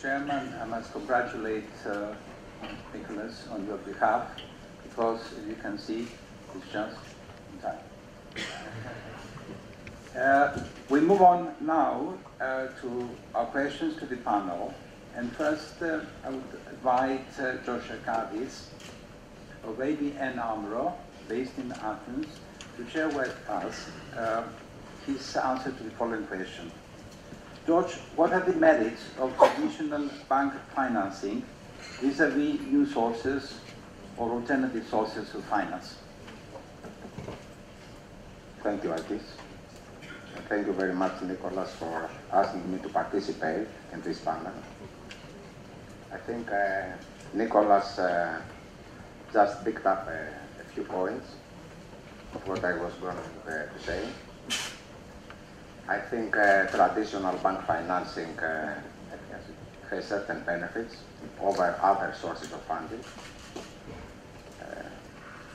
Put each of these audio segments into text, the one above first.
Chairman. I must congratulate uh, Nicholas on your behalf because, as you can see, it's just in time. Uh, we move on now uh, to our questions to the panel. And first, uh, I would invite uh, Joshua Cardis of ABN AMRO, based in Athens, to share with us uh, his answer to the following question. George, what are the merits of traditional bank financing vis-à-vis new sources or alternative sources of finance? Thank you, Akis. Thank you very much, Nicholas, for asking me to participate in this panel. I think uh, Nicholas uh, just picked up a, a, few points of what I was going uh, to say. I think uh, traditional bank financing uh, has certain benefits over other sources of funding. Uh,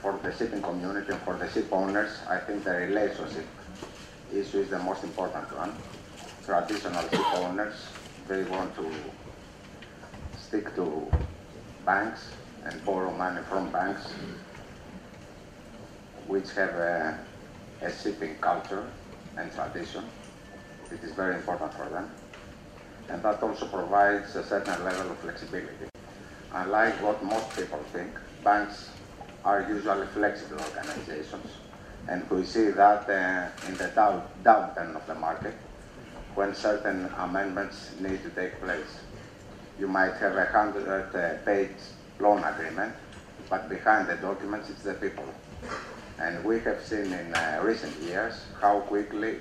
for the shipping community and for the ship owners, I think the relationship issue is the most important one. Traditional ship owners, they want to stick to banks and borrow money from banks which have a, a shipping culture and tradition. It is very important for them. And that also provides a certain level of flexibility. Unlike what most people think, banks are usually flexible organizations. And we see that uh, in the down, downturn of the market, when certain amendments need to take place. You might have a hundred uh, page loan agreement, but behind the documents it's the people. And we have seen in uh, recent years how quickly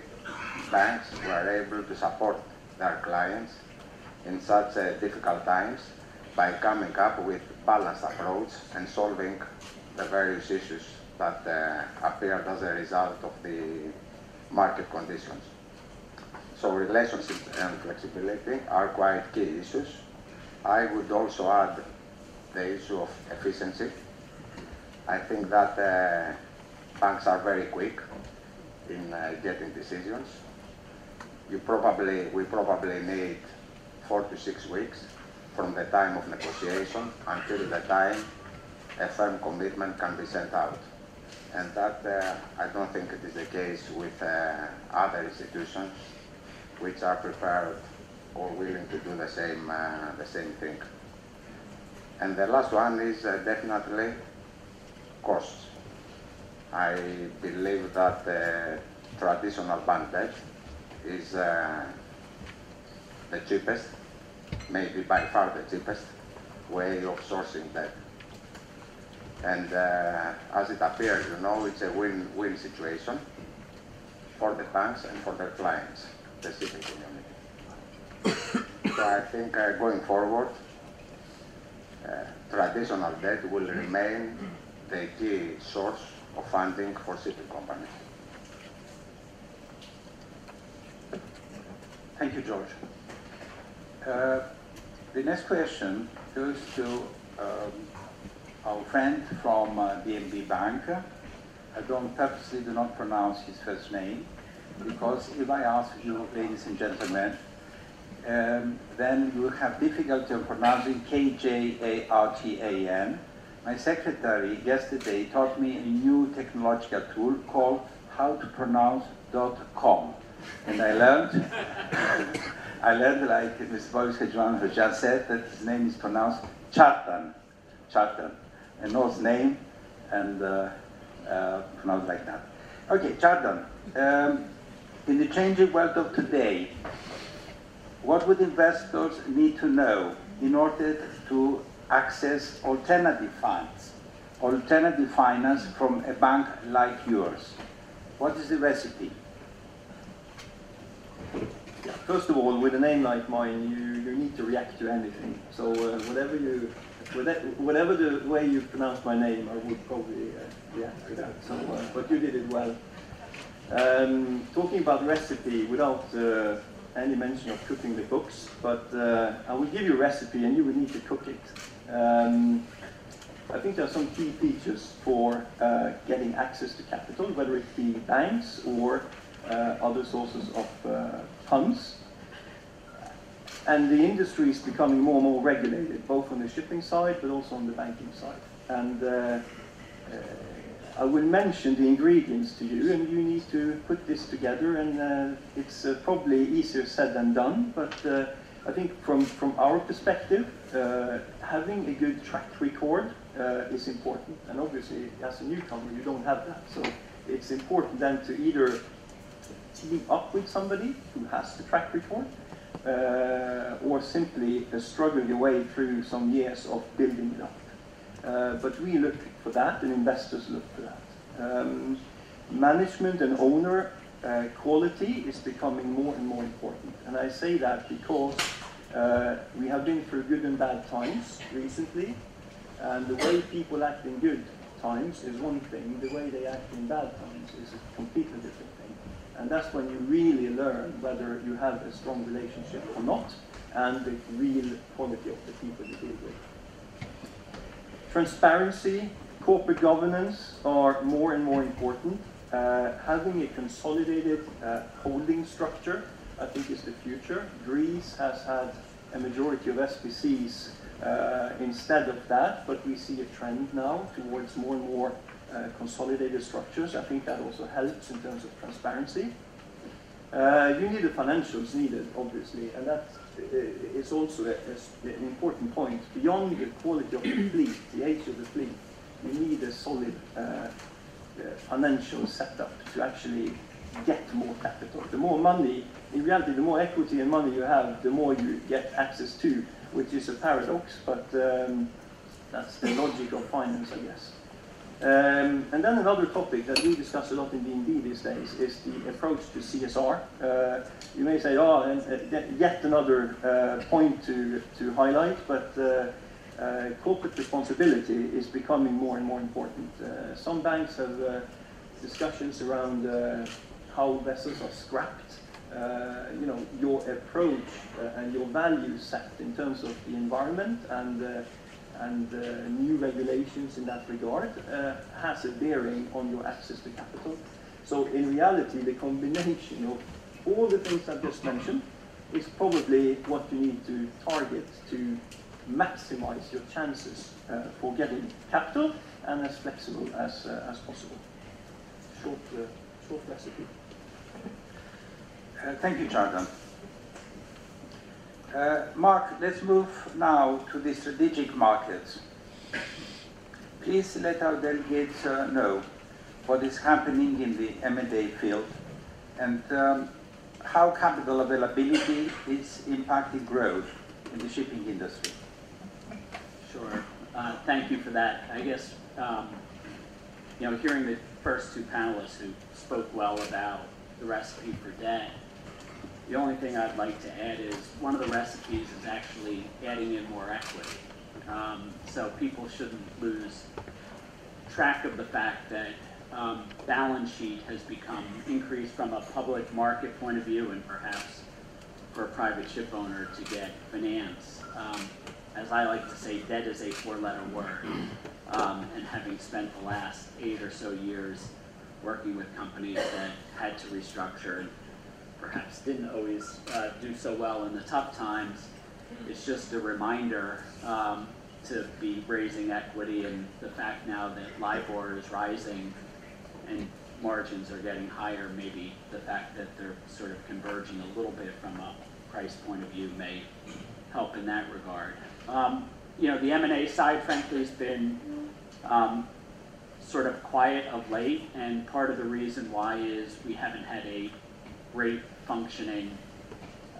banks were able to support their clients in such uh, difficult times by coming up with balanced approach and solving the various issues that uh, appeared as a result of the market conditions. So relationship and flexibility are quite key issues. I would also add the issue of efficiency. I think that uh, banks are very quick in uh, getting decisions. You probably, we probably need four to six weeks from the time of negotiation until the time a firm commitment can be sent out. And that, uh, I don't think it is the case with uh, other institutions which are prepared or willing to do the same, uh, the same thing. And the last one is uh, definitely costs. I believe that uh, traditional bank debt is uh, the cheapest, maybe by far the cheapest way of sourcing debt. And uh, as it appears, you know, it's a win-win situation for the banks and for their clients, the community. so I think uh, going forward, uh, traditional debt will remain the key source of funding for shipping companies. Thank you, George. Uh, the next question goes to um, our friend from uh, DNB Bank. I don't purposely do not pronounce his first name because if I ask you, ladies and gentlemen, um, then you have difficulty in pronouncing K-J-A-R-T-A-N. My secretary yesterday taught me a new technological tool called how to pronounce .com. And I learned, I learned like Mr. Boris has just said that his name is pronounced Chartan, Chartan, a Norse name and uh, uh, pronounced like that. Okay, Chartan. Um, in the changing world of today, what would investors need to know in order to access alternative funds, alternative finance from a bank like yours? What is the recipe? First of all, with a name like mine, you, you need to react to anything. So uh, whatever you, whatever the way you pronounce my name, I would probably uh, react to that. So, uh, but you did it well. Um, talking about recipe, without uh, any mention of cooking the books, but uh, I will give you a recipe and you will need to cook it. Um, I think there are some key features for uh, getting access to capital, whether it be banks or other sources of uh, funds. and the industry is becoming more and more regulated, both on the shipping side but also on the banking side. And uh, uh, I will mention the ingredients to you, and you need to put this together. And uh, it's uh, probably easier said than done, but uh, I think from, from our perspective, uh, having a good track record is important. And obviously, as a newcomer, you don't have that. So it's important then to either team up with somebody who has the track record, uh, or simply uh, struggle your way through some years of building it up. Uh, but we look for that, and investors look for that. Um, management and owner uh, quality is becoming more and more important. And I say that because uh, we have been through good and bad times recently, and the way people act in good times is one thing, the way they act in bad times is a completely different thing. And that's when you really learn whether you have a strong relationship or not, and the real quality of the people you deal with. Transparency, corporate governance are more and more important. Uh, having a consolidated uh, holding structure, I think, is the future. Greece has had a majority of SPCs uh, instead of that, but we see a trend now towards more and more uh, consolidated structures. I think that also helps in terms of transparency. Uh, you need the financials needed, obviously, and that is also a, a, an important point. Beyond the quality of the fleet, the age of the fleet, you need a solid uh, uh, financial setup to actually get more capital. The more money, in reality, the more equity and money you have, the more you get access to, which is a paradox, but um, that's the logic of finance, I guess. Um, and then another topic that we discuss a lot in DNB these days is the approach to CSR. Uh, you may say, oh, and, uh, yet another uh, point to, to highlight, but uh, uh, corporate responsibility is becoming more and more important. Uh, some banks have discussions around how vessels are scrapped. you know, your approach and your value set in terms of the environment and and uh, new regulations in that regard uh, has a bearing on your access to capital. So in reality, the combination of all the things I've just mentioned is probably what you need to target to maximize your chances uh, for getting capital and as flexible as, uh, as possible. Short, uh, short recipe. Uh, thank you, Jonathan. Uh, Mark, let's move now to the strategic markets. Please let our delegates uh, know what is happening in the M&A field and um, how capital availability is impacting growth in the shipping industry. Sure. Uh, thank you for that. I guess, um, you know, hearing the first two panelists who spoke well about the recipe for debt, the only thing I'd like to add is one of the recipes is actually adding in more equity. Um, so people shouldn't lose track of the fact that um, balance sheet has become increased from a public market point of view and perhaps for a private ship owner to get finance. Um, as I like to say, debt is a four-letter word. Um, and having spent the last eight or so years working with companies that had to restructure perhaps didn't always uh, do so well in the tough times. It's just a reminder um, to be raising equity and the fact now that LIBOR is rising and margins are getting higher, maybe the fact that they're sort of converging a little bit from a price point of view may help in that regard. Um, you know, the M&A side, frankly, has been um, sort of quiet of late, and part of the reason why is we haven't had a great functioning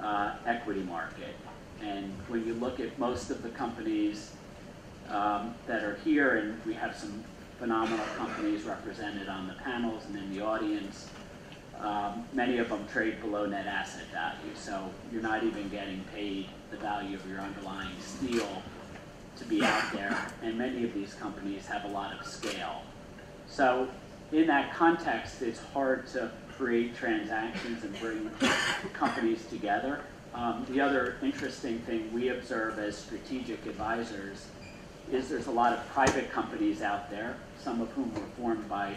uh, equity market. And when you look at most of the companies um, that are here, and we have some phenomenal companies represented on the panels and in the audience, um, many of them trade below net asset value. So you're not even getting paid the value of your underlying steel to be out there. And many of these companies have a lot of scale. So in that context, it's hard to create transactions and bring companies together. Um, the other interesting thing we observe as strategic advisors is there's a lot of private companies out there, some of whom were formed by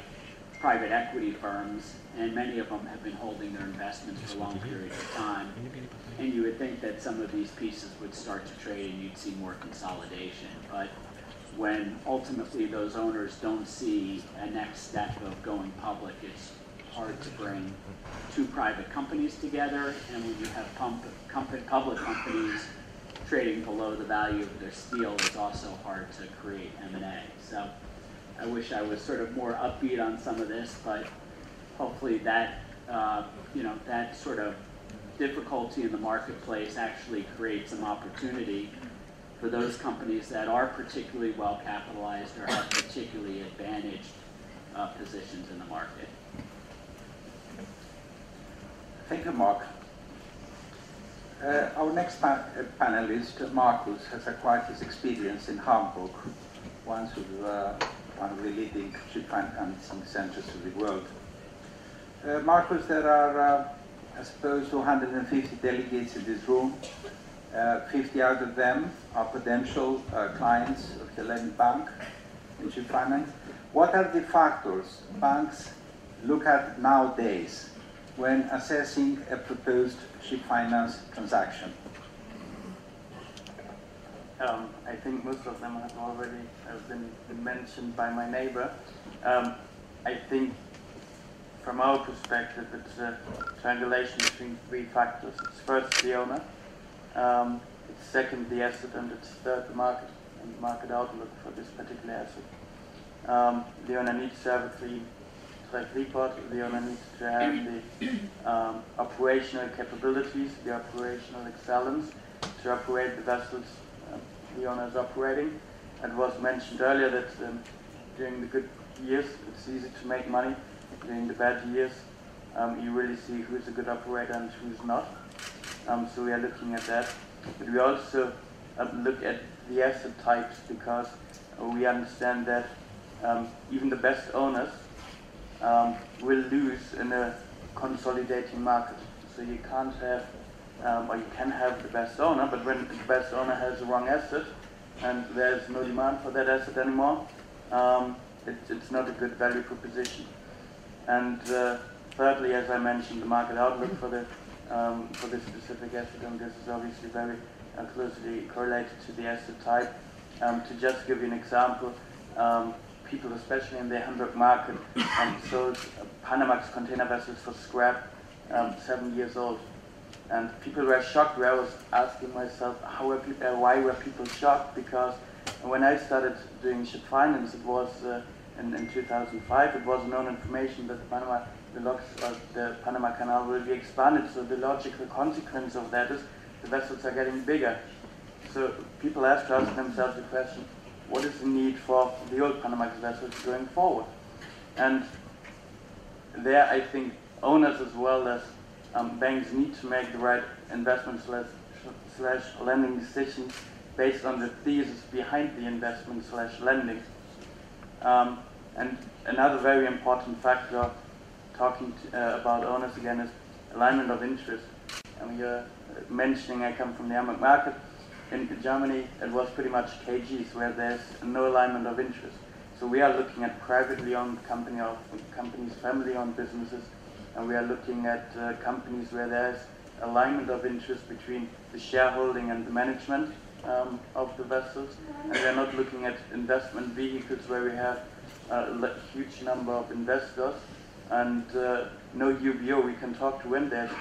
private equity firms, and many of them have been holding their investments for long periods of time. and you would think that some of these pieces would start to trade and you'd see more consolidation. But when ultimately those owners don't see a next step of going public, it's hard to bring two private companies together. And when you have pump, public companies trading below the value of their steel, it's also hard to create M&A. So I wish I was sort of more upbeat on some of this, but hopefully that, uh, you know, that sort of difficulty in the marketplace actually creates some opportunity for those companies that are particularly well capitalized or have particularly advantaged uh, positions in the market. Thank you, Mark. Uh, our next pa uh, panelist, Marcus, has acquired his experience in Hamburg, one of, uh, one of the leading ship financing centers of the world. Uh, there are, uh, I suppose, 250 delegates in this room. Uh, 50 out of them are potential clients of the Hellenic Bank in ship finance. What are the factors banks look at nowadays when assessing a proposed ship finance transaction? Um, I think most of them have already uh, been, mentioned by my neighbor. Um, I think from our perspective, it's a triangulation between three factors. It's first the owner, um, it's second the asset, and it's third the market and market outlook for this particular asset. Um, the owner needs to have a track record. The owner needs to have the um, operational capabilities, the operational excellence to operate the vessels uh, the owner is operating. It was mentioned earlier that um, during the good years, it's easy to make money during the bad years, um, you really see who's a good operator and who's not. Um, so we are looking at that. But we also um, look at the asset types because we understand that um, even the best owners um, will lose in a consolidating market. So you can't have, um, or you can have the best owner, but when the best owner has the wrong asset and there's no demand for that asset anymore, it, it's not a good value proposition. And uh, thirdly, as I mentioned, the market outlook for the um, for this specific asset, and this is obviously very uh, closely correlated to the asset type. Um, to just give you an example, um, people, especially in the Hamburg market, um, sold Panamax container vessels for scrap um, seven years old. And people were shocked where I was asking myself, how were people, uh, why were people shocked? Because when I started doing ship finance, it was uh, in, in 2005, it was known information that the Panama, the, locks, uh, the Panama Canal will be expanded. So the logical consequence of that is the vessels are getting bigger. So people have to ask themselves the question, what is the need for the old Panamax vessels going forward? And there I think owners as well as um, banks need to make the right investment slash, slash lending decisions based on the thesis behind the investment slash lending. Um, and another very important factor talking to, uh, about owners again is alignment of interest. And you're mentioning I come from the Hamburg market. In Germany, it was pretty much KGs where there's no alignment of interest. So we are looking at privately owned company of companies, family-owned businesses, and we are looking at uh, companies where there's alignment of interest between the shareholding and the management um, of the vessels, and we're not looking at investment vehicles where we have a huge number of investors and uh, no UBO we can talk to when there's.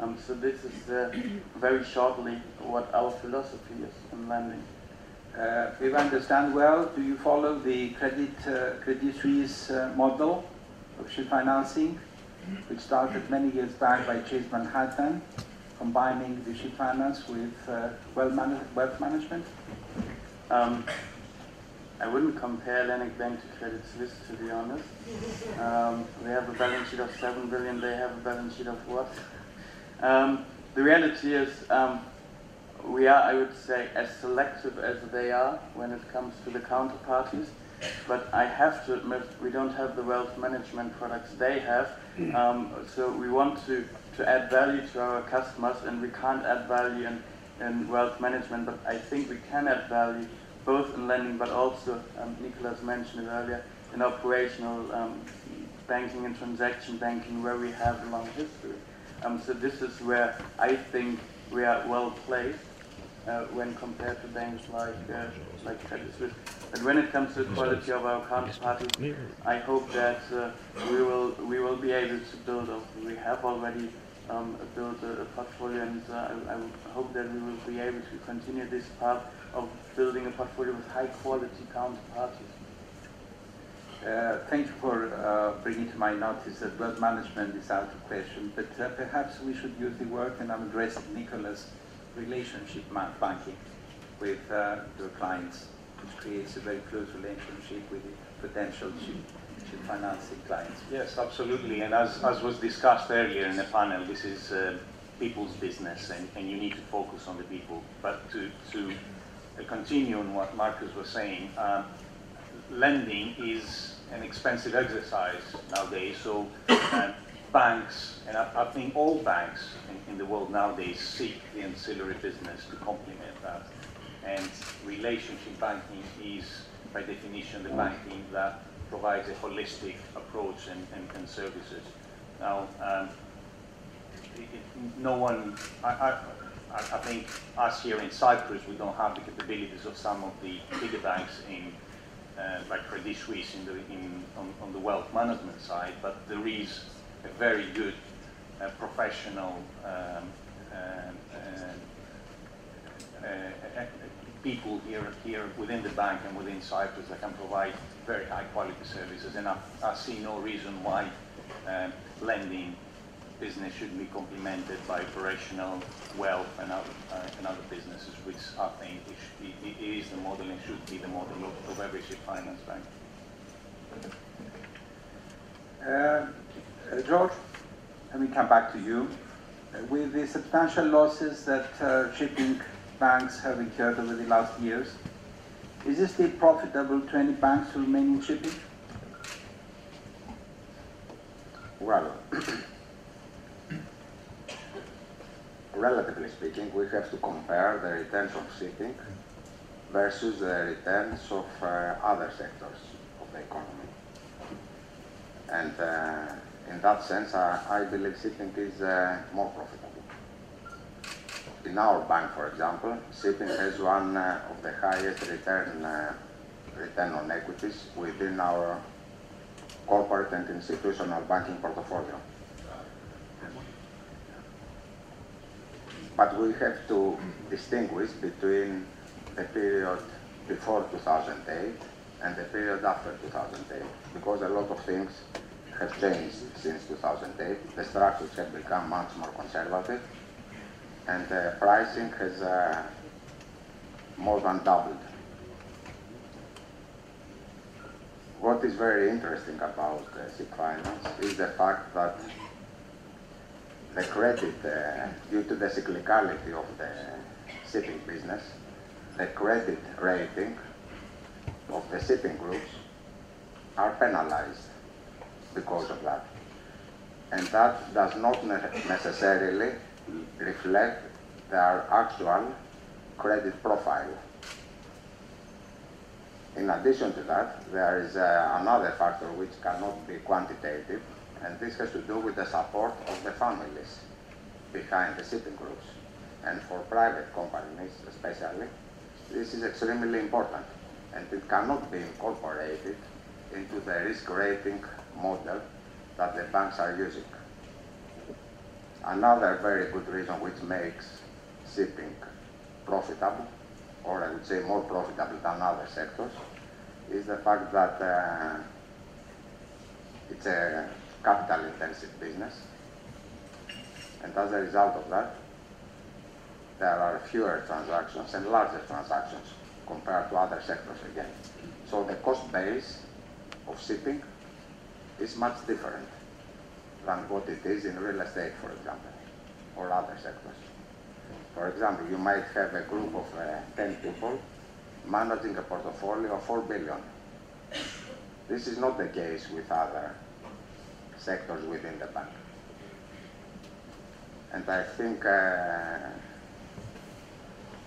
Um, so this is uh, very shortly what our philosophy is in lending. Uh, if I understand well, do you follow the credit uh, Credit Suisse uh, model of ship financing, which started many years back by Chase Manhattan, combining the ship finance with uh, wealth, man wealth management? Um, I wouldn't compare Hellenic Bank to Credit Suisse, to be honest. Um, they have a balance sheet of 7 billion, they have a balance sheet of what? Um, the reality is, um, we are, I would say, as selective as they are when it comes to the counterparties. But I have to admit, we don't have the wealth management products they have. Um, so we want to, to add value to our customers, and we can't add value in, in wealth management, but I think we can add value both in lending but also, um, Nicholas mentioned it earlier, in operational um, banking and transaction banking where we have a long history. Um, so this is where I think we are well placed uh, when compared to banks like uh, like Credit Suisse. But when it comes to the quality of our counterparties, I hope that uh, we will we will be able to build. Or we have already um, built a, a portfolio, and uh, I, I hope that we will be able to continue this path of building a portfolio with high quality counterparties. Uh, thank you for uh, bringing to my notice that wealth management is out of question, but uh, perhaps we should use the word, and I'm addressing Nicholas, relationship banking with uh, your clients, which creates a very close relationship with the potential financing clients. Yes, absolutely. And as, as was discussed earlier in the panel, this is uh, people's business, and, and you need to focus on the people. But to, to continue on what Marcus was saying, um, lending is an expensive exercise nowadays. So uh, banks, and I, I, think all banks in, in, the world nowadays seek the ancillary business to complement that. And relationship banking is, by definition, the banking that provides a holistic approach and, and, and services. Now, um, it, no one, I, I, I think us here in Cyprus, we don't have the capabilities of some of the bigger banks in uh, like Credit Suisse in the, in, on, on, the wealth management side, but there is a very good uh, professional um, uh, uh, uh, people here, here within the bank and within Cyprus that can provide very high quality services, and I, I see no reason why lending business should be complemented by operational wealth and other, uh, and other businesses, which I think is, it is the model and should be the model of, of every ship finance bank. Uh, uh, George, let me come back to you. Uh, with the substantial losses that uh, shipping banks have incurred over the last years, is it still profitable to any banks to remain in shipping? Well, relatively speaking, we have to compare the returns of shipping versus the returns of uh, other sectors of the economy. And uh, in that sense, I, believe shipping is uh, more profitable. In our bank, for example, shipping has one uh, of the highest return, uh, return on equities within our corporate and institutional banking portfolio. But we have to distinguish between the period before 2008 and the period after 2008, because a lot of things have changed since 2008. The structures have become much more conservative, and the pricing has uh, more than doubled. What is very interesting about uh, ship finance is the fact that the credit, uh, due to the cyclicality of the shipping business, the credit rating of the shipping groups are penalized because of that. And that does not necessarily reflect their actual credit profile. In addition to that, there is uh, another factor which cannot be quantitative, and this has to do with the support of the families behind the shipping groups. And for private companies especially, this is extremely important and it cannot be incorporated into the risk rating model that the banks are using. Another very good reason which makes shipping profitable, or I would say more profitable than other sectors, is the fact that uh, it's a capital intensive business. And as a result of that, there are fewer transactions and larger transactions compared to other sectors again. So the cost base of shipping is much different than what it is in real estate, for example, or other sectors. For example, you might have a group of uh, 10 people managing a portfolio of 4 billion. This is not the case with other sectors within the bank. And I think uh,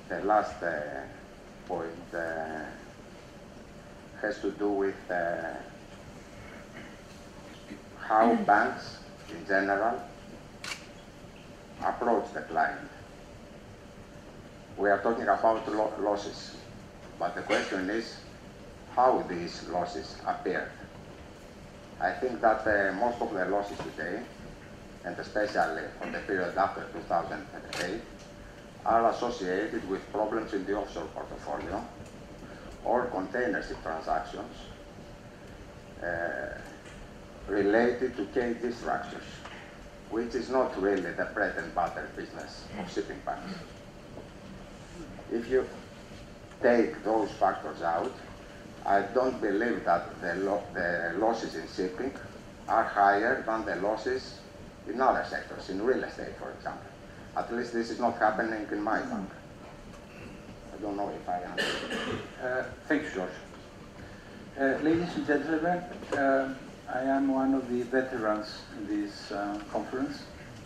the last uh, point uh, has to do with uh, how banks in general approach the client. We are talking about lo losses, but the question is how these losses appeared. I think that uh, most of the losses today, and especially for the period after 2008, are associated with problems in the offshore portfolio or container ship transactions uh, related to KG structures, which is not really the bread and butter business of shipping banks. If you take those factors out, I don't believe that the, lo the losses in shipping are higher than the losses in other sectors, in real estate, for example. At least this is not happening in my bank. I don't know if I answered. Uh, thank you, George. Uh, ladies and gentlemen, uh, I am one of the veterans in this uh, conference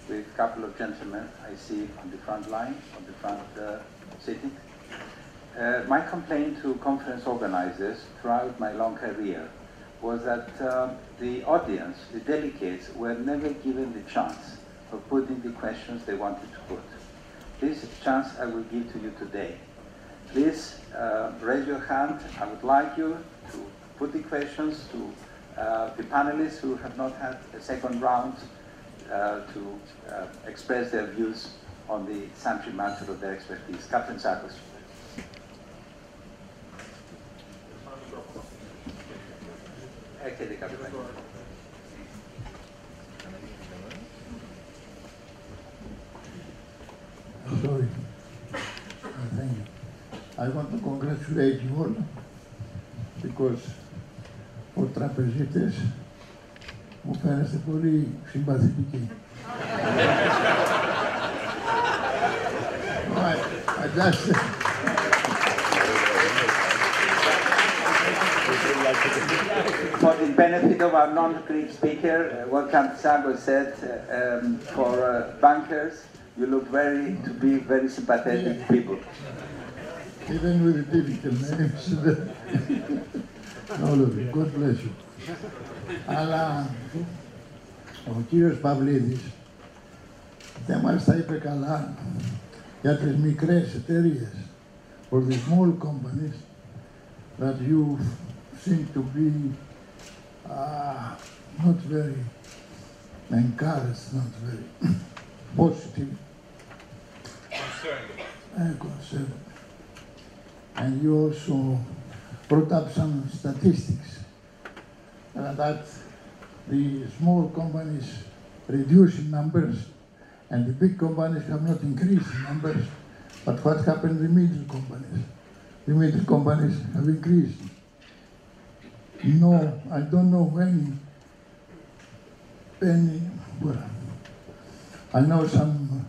with a couple of gentlemen I see on the front line, on the front uh, sitting. Uh, my complaint to conference organizers throughout my long career was that uh, the audience, the delegates, were never given the chance of putting the questions they wanted to put. This chance I will give to you today. Please uh, raise your hand. I would like you to put the questions to uh, the panelists who have not had a second round uh, to uh, express their views on the subject matter of their expertise. Captain Sarkos. Έχετε κάποιο Sorry. Thank you. I want to congratulate you all because ο τραπεζίτες μου φαίνεστε πολύ συμπαθητικοί. I, I just, For the benefit of our non-Greek speaker, uh, what Santiago said, uh, um, for uh, bankers, you look very to be very sympathetic people. even with the difficult names, all of you, God bless you. Αλλά ο κύριος Παυλίδης δεν μας τα είπε καλά για τις μικρές εταιρείες, for the small companies that you seem to be uh, not very encouraged, not very positive. Concerned. Uh, concerned. And you also brought up some statistics uh, that the small companies reduce in numbers and the big companies have not increased in numbers. But what happened to the middle companies? The middle companies have increased. No, I don't know when any, well, I know some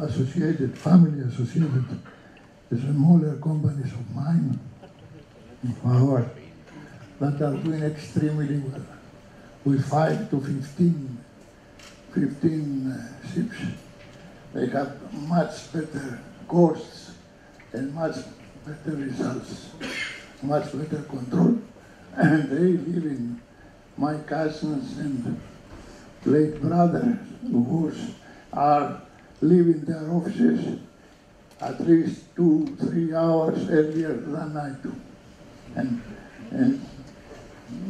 associated, family associated smaller companies of mine, ours, that are doing extremely well, with 5 to 15, 15 uh, ships. They have much better costs and much better results, much better control, and they live in my cousins and late brothers who are leaving their offices at least two, three hours earlier than I do. And, and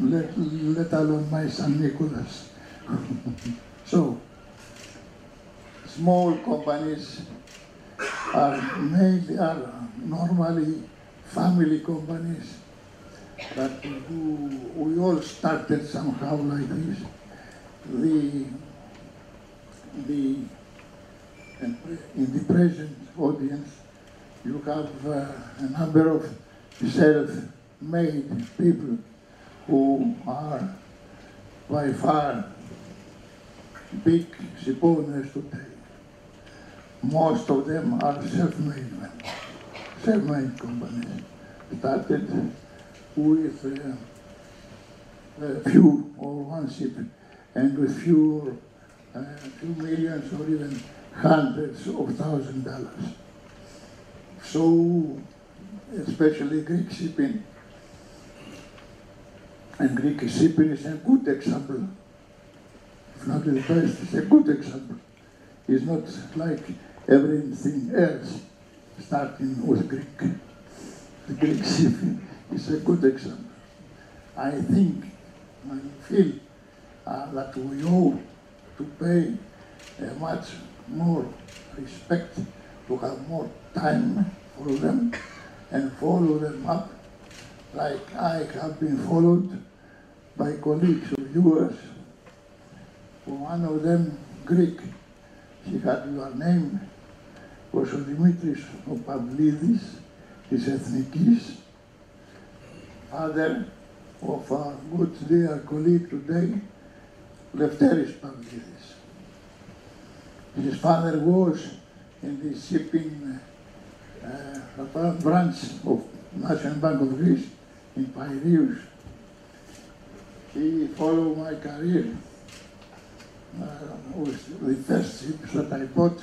let, let alone my son Nicholas. so, small companies are mainly, are normally family companies do, we all started somehow like this. The, the, in the present audience, you have uh, a number of self-made people who are by far big ship owners today. Most of them are self-made self-made companies. Started with uh, few or one ship and with few, uh, few millions or even hundreds of thousand dollars. So, especially Greek shipping. And Greek shipping is a good example, if not the best, it's a good example. It's not like everything else, starting with Greek. The Greek ship is a good example. I think, I feel uh, that we owe to pay uh, much more respect, to have more time for them and follow them up like I have been followed by colleagues of yours. One of them, Greek, he had your name, was Dimitris Pavlidis, his ethnicist, father of our good dear colleague today, Lefteris Pavlidis. His father was in the shipping uh, branch of National Bank of Greece in Piraeus. He followed my career uh, with the first ships that I bought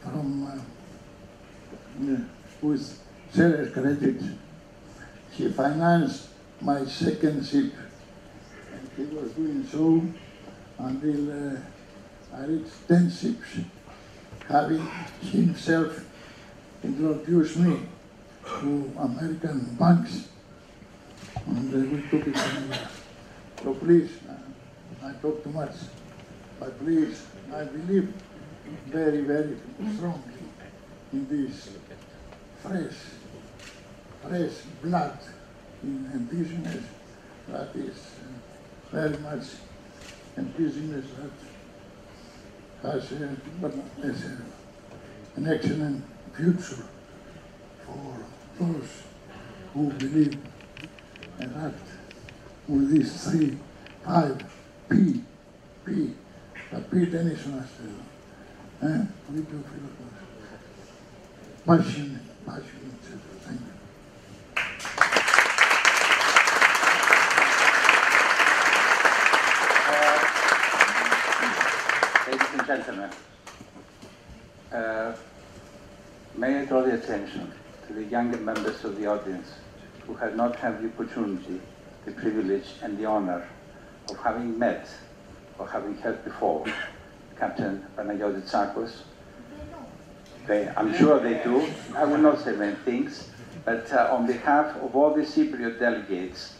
from uh, with Ceres Credit. He financed my second ship, and he was doing so until uh, I reached 10 ships, having himself introduced me to American banks, and uh, we took it from there. So please, uh, I talk too much, but please, I believe very, very strongly in this fresh, fresh blood in a business that is uh, very much a business that has a, has a, an excellent future for those who believe and act with these three, five, P, P, the P. Eh? We do feel passionate, passionate, thank you. Ladies gentlemen, uh, may I draw the attention to the younger members of the audience who have not had the opportunity, the privilege, and the honor of having met or having heard before Captain Panagiotis Tsakos. They, I'm sure they do. I will not say many things, but uh, on behalf of all the Cypriot delegates,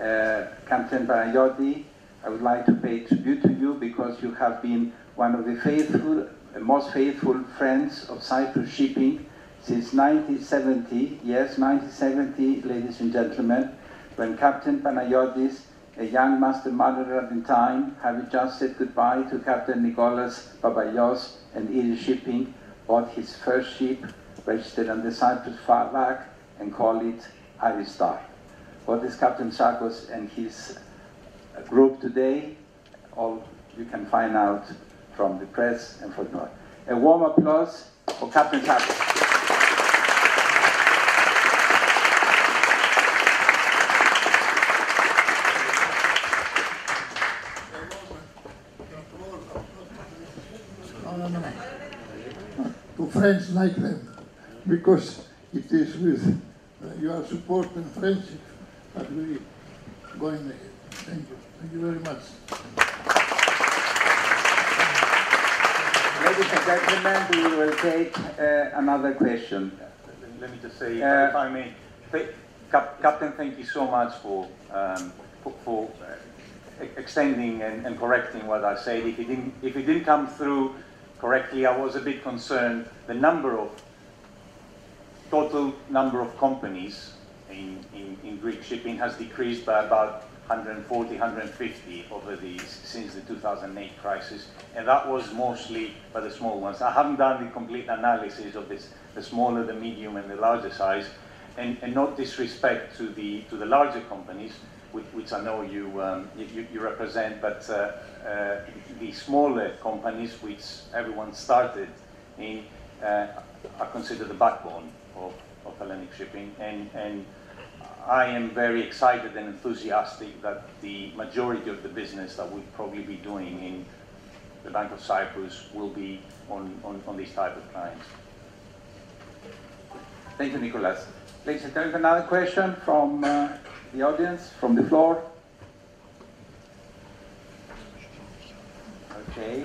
uh, Captain Panagiotis, I would like to pay tribute to you because you have been one of the faithful, most faithful friends of Cyprus shipping since 1970. Yes, 1970, ladies and gentlemen, when Captain Panagiotis, a young master mariner at the time, having just said goodbye to Captain Nicholas Babalios and Iris Shipping, bought his first ship, registered under Cyprus flag, and called it Aristar. What is Captain Tsakos and his group today, all you can find out from the press and from North. A warm applause for Captain. To friends like them, because it is with uh, your support and friendship that we going ahead. Thank you. Thank you very much. Ladies and gentlemen, we will take uh, another question. Let me just say, Uh, if I may, th- Cap- Captain, thank you so much for um, for, for uh, extending and, and correcting what I said. If it didn't if it didn't come through correctly, I was a bit concerned. The number of total number of companies in, in, in Greek shipping has decreased by about 140, 150 over these since the 2008 crisis, and that was mostly by the small ones. I haven't done the complete analysis of this, the smaller, the medium, and the larger size, and, and not disrespect to the to the larger companies, which, which I know you um, you, you represent, but uh, uh, the smaller companies, which everyone started in, uh, are considered the backbone of, of Hellenic shipping, and and I am very excited and enthusiastic that the majority of the business that we'll probably be doing in the Bank of Cyprus will be on, on, on these type of clients. Thank you, Nicholas. Ladies and gentlemen, another question from uh, the audience, from the floor. Okay.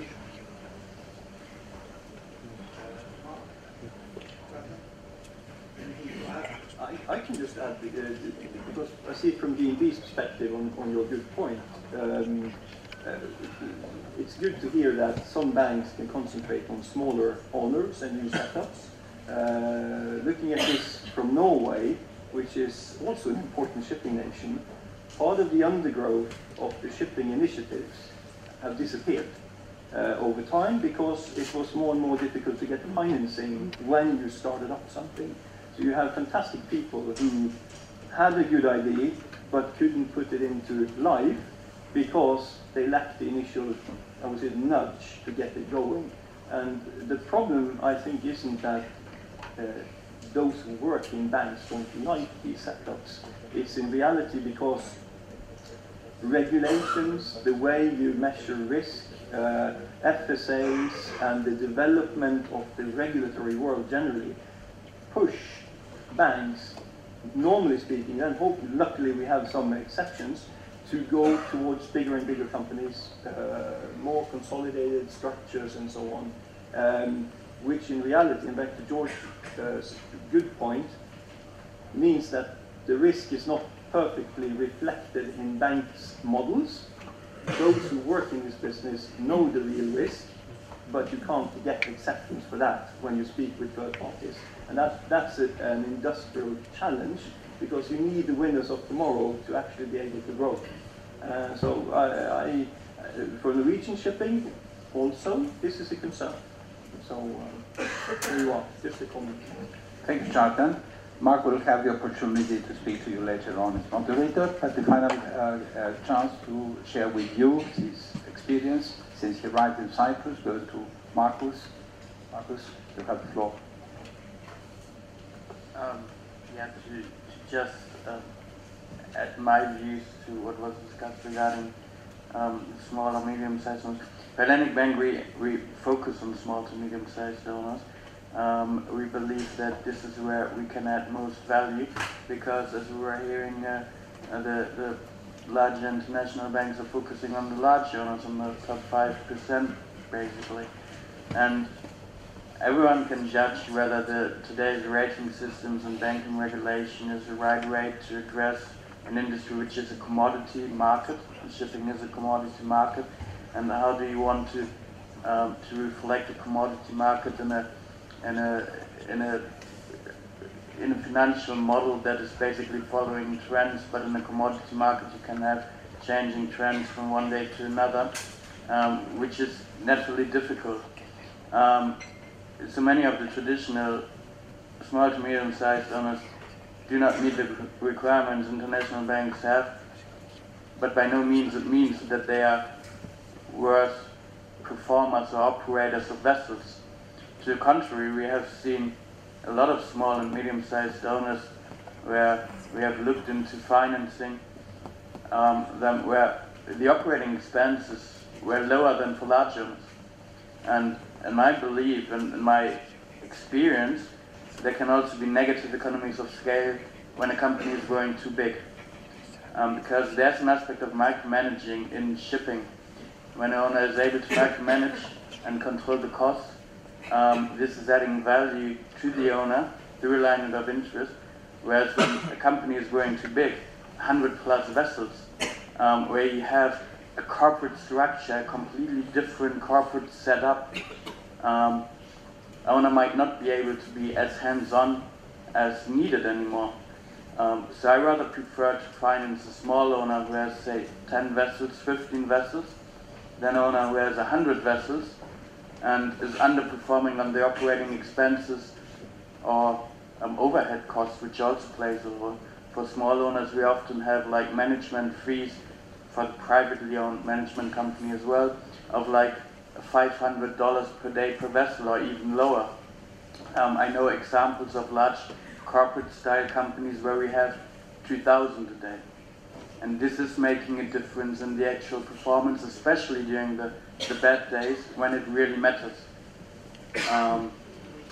I, I, can just add, the because I see it from DNB's perspective on, on your good point. Um, uh, it's good to hear that some banks can concentrate on smaller owners and new setups. Uh, looking at this from Norway, which is also an important shipping nation, part of the undergrowth of the shipping initiatives have disappeared uh, over time because it was more and more difficult to get financing when you started up something. So you have fantastic people who had a good idea but couldn't put it into life because they lacked the initial, I would say, nudge to get it going. And the problem, I think, isn't that uh, those who work in banks don't like these setups. It's in reality because regulations, the way you measure risk, uh, FSAs, and the development of the regulatory world generally push banks, normally speaking, and hope, luckily we have some exceptions, to go towards bigger and bigger companies, uh, more consolidated structures and so on, um, which in reality, and back to George's good point, means that the risk is not perfectly reflected in banks' models. Those who work in this business know the real risk, but you can't get acceptance for that when you speak with third parties. And that, that's a, an industrial challenge because you need the winners of tomorrow to actually be able to grow. Uh, so I, I, for Norwegian shipping, also, this is a concern. So um, there you are, just a comment. Thank you, Jonathan. Mark will have the opportunity to speak to you later on as moderator, but the final uh, uh, chance to share with you his experience since he arrived in Cyprus goes to Marcus. Marcus, you have the floor. Um, yeah, to, to just uh, add my views to what was discussed regarding um, small or medium-sized ones. At Bank, we, we focus on small to medium-sized owners. Um, we believe that this is where we can add most value because as we were hearing, uh, uh, the, the large international banks are focusing on the large owners, on the top 5% basically. And everyone can judge whether the today's rating systems and banking regulation is the right way to address an industry which is a commodity market. Shipping is a commodity market, and how do you want to um, to reflect a commodity market in a in a in a in a financial model that is basically following trends, but in a commodity market you can have changing trends from one day to another, um, which is naturally difficult. Um, so many of the traditional small to medium-sized owners do not meet the requirements international banks have, but by no means it means that they are worse performers or operators of vessels. To the contrary, we have seen a lot of small and medium-sized owners where we have looked into financing um, them where the operating expenses were lower than for large owners. And in my belief and my experience, there can also be negative economies of scale when a company is growing too big. Um, because there's an aspect of micromanaging in shipping. When an owner is able to micromanage and control the costs, um, this is adding value to the owner through alignment of interest. Whereas when a company is growing too big, 100 plus vessels, um, where you have a corporate structure, a completely different corporate setup, um, owner might not be able to be as hands-on as needed anymore. Um, so I rather prefer to finance a small owner who has, say, 10 vessels, 15 vessels, than an owner who has 100 vessels and is underperforming on the operating expenses or um, overhead costs, which also plays a role. For small owners, we often have like management fees for the privately owned management company as well, of like $500 per day per vessel or even lower. Um, I know examples of large corporate style companies where we have 2000 a day. And this is making a difference in the actual performance, especially during the, the bad days when it really matters. Um,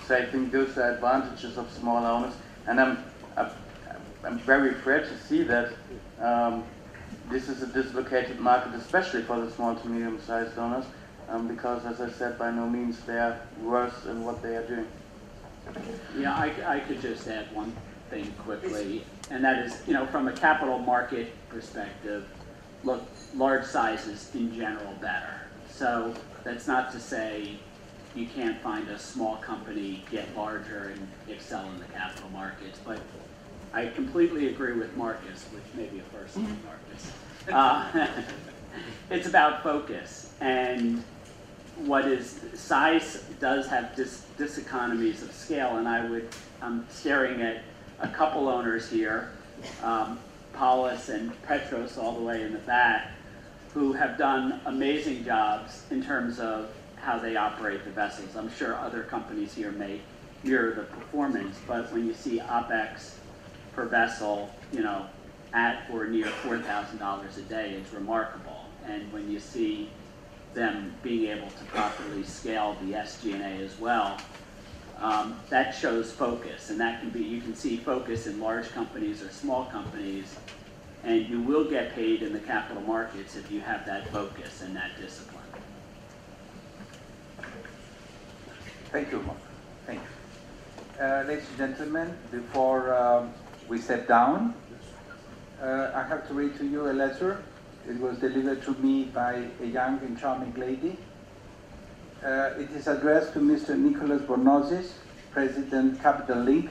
so I think those are advantages of small owners. And I'm, I'm very afraid to see that um, this is a dislocated market, especially for the small to medium-sized owners, um, because, as I said, by no means they are worse in what they are doing. Yeah, I, I could just add one thing quickly, and that is, you know, from a capital market perspective, look, large sizes in general better. So that's not to say you can't find a small company get larger and excel in the capital markets, but I completely agree with Marcus, which may be a first name, Marcus. Uh, it's about focus, and what is size does have dis, diseconomies of scale, and I would I'm staring at a couple owners here, um, Polys and Petros, all the way in the back, who have done amazing jobs in terms of how they operate the vessels. I'm sure other companies here may mirror the performance, but when you see OPEX per vessel, you know, at or near $4,000 a day is remarkable. And when you see them being able to properly scale the SG&A as well, um, that shows focus. And that can be, you can see focus in large companies or small companies, and you will get paid in the capital markets if you have that focus and that discipline. Thank you, Mark. Thank you. Uh, ladies and gentlemen, before um, we step down, uh, I have to read to you a letter. It was delivered to me by a young and charming lady. Uh, it is addressed to Mr. Nicholas Bornozis, President Capital Link.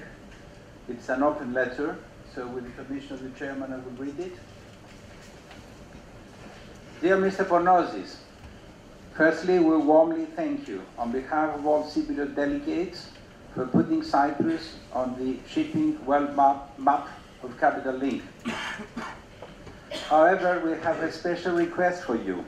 It's an open letter, so with the permission of the chairman, I will read it. Dear Mr. Bornozis, Firstly, we warmly thank you on behalf of all Cypriot delegates for putting Cyprus on the shipping world map, map of Capital Link. However, we have a special request for you.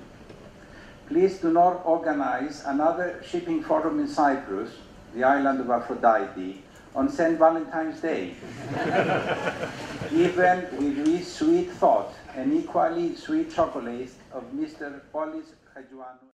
Please do not organize another shipping forum in Cyprus, the island of Aphrodite, on St. Valentine's Day. Even with this sweet thought and equally sweet chocolate of Mr. Polys Hajioannou.